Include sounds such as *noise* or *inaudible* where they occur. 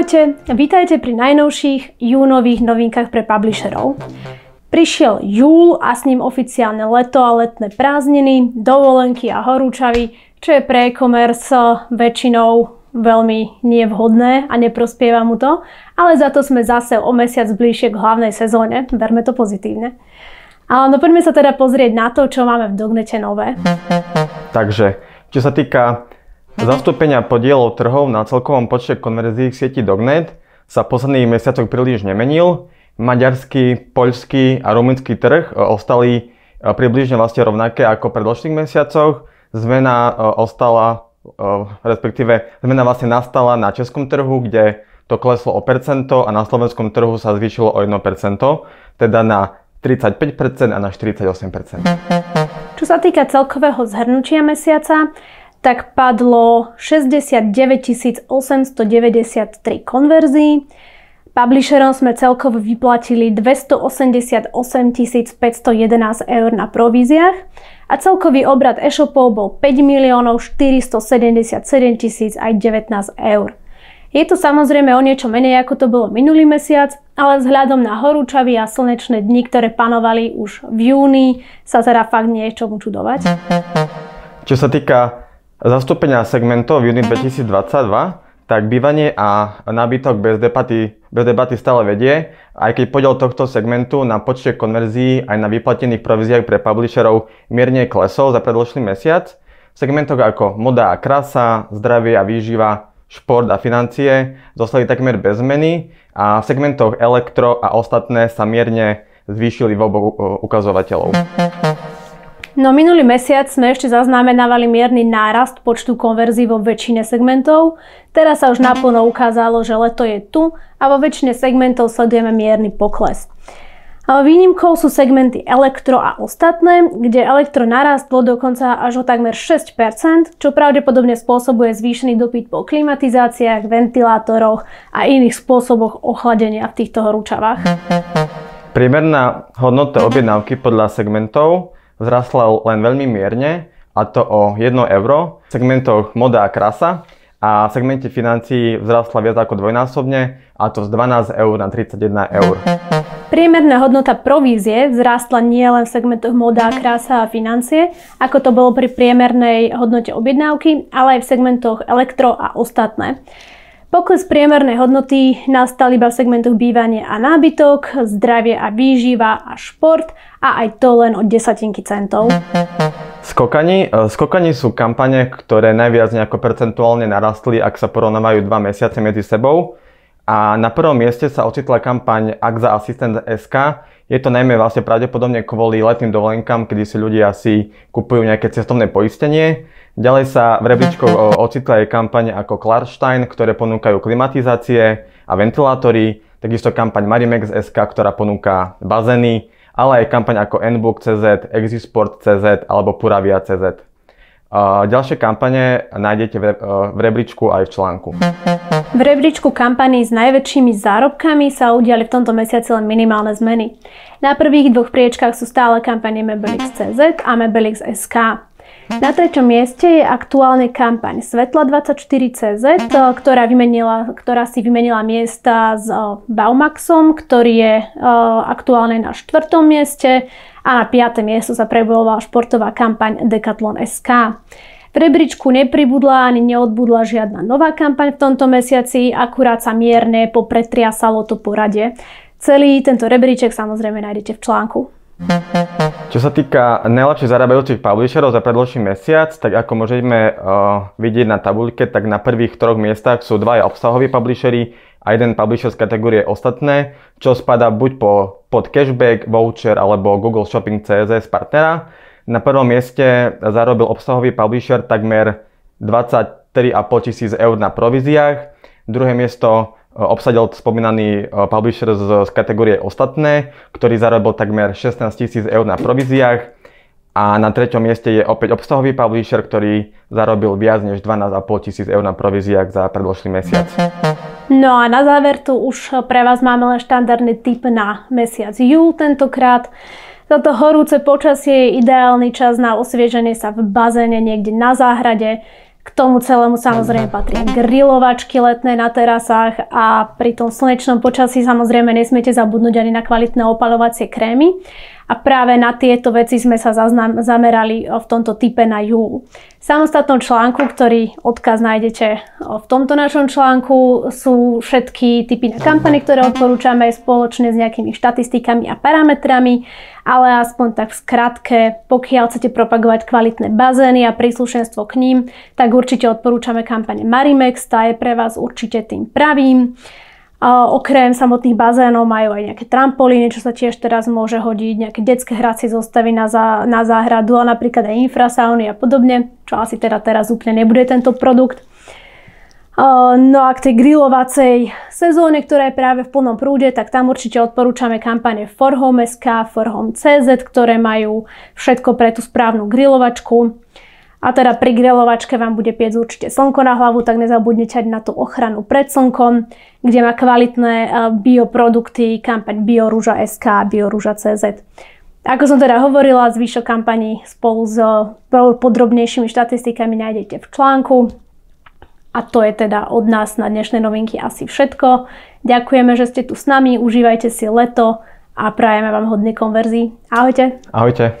Ahojte, vítajte pri najnovších júnových novinkách pre publisherov. Prišiel júl a s ním oficiálne leto a letné prázdniny, dovolenky a horúčavy, čo je pre e-commerce väčšinou veľmi nevhodné a neprospieva mu to, ale za to sme zase o mesiac bližšie k hlavnej sezóne, verme to pozitívne. Ale no poďme sa teda pozrieť na to, čo máme v Dognete nové. Takže, čo sa týka Zastúpenia podielov trhov na celkovom počte konverzií v sieti Dognet sa posledných mesiacoch príliš nemenil. Maďarský, poľský a rumunský trh e, ostali e, približne vlastne rovnaké ako v predložných mesiacoch. Zmena e, ostala, respektíve zmena vlastne nastala na českom trhu, kde to kleslo o percento a na slovenskom trhu sa zvýšilo o 1%, teda na 35% a na 48%. Čo sa týka celkového zhrnutia mesiaca, tak padlo 69 893 konverzií. Publisherom sme celkovo vyplatili 288 511 eur na províziách a celkový obrad e-shopov bol 5 miliónov 477 tisíc aj 19 eur. Je to samozrejme o niečo menej ako to bolo minulý mesiac, ale vzhľadom na horúčavy a slnečné dni, ktoré panovali už v júni, sa teda fakt nie je čomu čudovať. Čo sa týka zastúpenia segmentov v júni 2022, tak bývanie a nábytok bez debaty, bez debaty stále vedie, aj keď podiel tohto segmentu na počte konverzií aj na vyplatených províziách pre publisherov mierne klesol za predložný mesiac. V segmentoch ako moda a krasa, zdravie a výživa, šport a financie zostali takmer bez zmeny a v segmentoch elektro a ostatné sa mierne zvýšili v oboch ukazovateľov. No minulý mesiac sme ešte zaznamenávali mierny nárast počtu konverzií vo väčšine segmentov. Teraz sa už naplno ukázalo, že leto je tu a vo väčšine segmentov sledujeme mierny pokles. Výnimkou sú segmenty elektro a ostatné, kde elektro narastlo dokonca až o takmer 6%, čo pravdepodobne spôsobuje zvýšený dopyt po klimatizáciách, ventilátoroch a iných spôsoboch ochladenia v týchto horúčavách. Priemerná hodnota objednávky podľa segmentov vzrastla len veľmi mierne, a to o 1 euro. V segmentoch moda a krasa a v segmente financií vzrastla viac ako dvojnásobne, a to z 12 eur na 31 eur. Priemerná hodnota provízie vzrástla nielen v segmentoch moda, krása a financie, ako to bolo pri priemernej hodnote objednávky, ale aj v segmentoch elektro a ostatné. Pokles priemernej hodnoty nastal iba v segmentoch bývanie a nábytok, zdravie a výživa a šport a aj to len od desatinky centov. Skokani, e, skokani sú kampane, ktoré najviac nejako percentuálne narastli, ak sa porovnávajú dva mesiace medzi sebou. A na prvom mieste sa ocitla kampaň Ak za asistent SK. Je to najmä vlastne pravdepodobne kvôli letným dovolenkám, kedy si ľudia si kupujú nejaké cestovné poistenie. Ďalej sa v rebríčku *laughs* ocitli aj kampane ako Klarstein, ktoré ponúkajú klimatizácie a ventilátory, takisto kampaň Marimex SK, ktorá ponúka bazény, ale aj kampaň ako Nbook.cz, Exisport.cz alebo Puravia.cz. Ďalšie kampane nájdete v rebríčku aj v článku. V rebríčku kampaní s najväčšími zárobkami sa udiali v tomto mesiaci len minimálne zmeny. Na prvých dvoch priečkách sú stále kampane Mebelix.cz a Mebelix.sk. Na treťom mieste je aktuálne kampaň Svetla24CZ, ktorá, vymenila, ktorá si vymenila miesta s Baumaxom, ktorý je aktuálne na štvrtom mieste a na piaté miesto sa prebojovala športová kampaň Decathlon SK. V rebríčku nepribudla ani neodbudla žiadna nová kampaň v tomto mesiaci, akurát sa mierne popretriasalo to poradie. Celý tento rebríček samozrejme nájdete v článku. Čo sa týka najlepšie zarábajúcich publisherov za predložší mesiac, tak ako môžeme uh, vidieť na tabuľke, tak na prvých troch miestach sú dvaja obsahoví publishery a jeden publisher z kategórie ostatné, čo spada buď po, pod cashback, voucher alebo Google Shopping CZ partnera. Na prvom mieste zarobil obsahový publisher takmer 23,5 tisíc eur na províziách. Druhé miesto obsadil spomínaný e, publisher z, z kategórie ostatné, ktorý zarobil takmer 16 tisíc eur na províziách. A na treťom mieste je opäť obsahový publisher, ktorý zarobil viac než 12,5 tisíc eur na províziách za predložný mesiac. No a na záver tu už pre vás máme len štandardný tip na mesiac júl tentokrát. Toto horúce počasie je ideálny čas na osvieženie sa v bazéne niekde na záhrade, tomu celému samozrejme patrí grilovačky letné na terasách a pri tom slnečnom počasí samozrejme nesmiete zabudnúť ani na kvalitné opalovacie krémy. A práve na tieto veci sme sa zamerali v tomto type na júl. Samostatnom článku, ktorý odkaz nájdete v tomto našom článku, sú všetky typy na kampane, ktoré odporúčame spoločne s nejakými štatistikami a parametrami, ale aspoň tak v skratke, pokiaľ chcete propagovať kvalitné bazény a príslušenstvo k ním, tak určite odporúčame kampane Marimex, tá je pre vás určite tým pravým. Okrem samotných bazénov majú aj nejaké trampolíny, čo sa tiež teraz môže hodiť, nejaké detské hracie zostavy na, zá, na záhradu a napríklad aj infrasauny a podobne, čo asi teda teraz úplne nebude tento produkt. No a k tej grilovacej sezóne, ktorá je práve v plnom prúde, tak tam určite odporúčame kampane Forhome.sk, Forhome.cz, ktoré majú všetko pre tú správnu grilovačku. A teda pri grilovačke vám bude piec určite slnko na hlavu, tak nezabudnite na tú ochranu pred slnkom, kde má kvalitné eh, bioprodukty kampaň BioRúža.sk a BioRúža.cz. Ako som teda hovorila, zvyšok kampaní spolu s podrobnejšími štatistikami nájdete v článku. A to je teda od nás na dnešné novinky asi všetko. Ďakujeme, že ste tu s nami, užívajte si leto a prajeme vám hodný konverzí. Ahojte. Ahojte.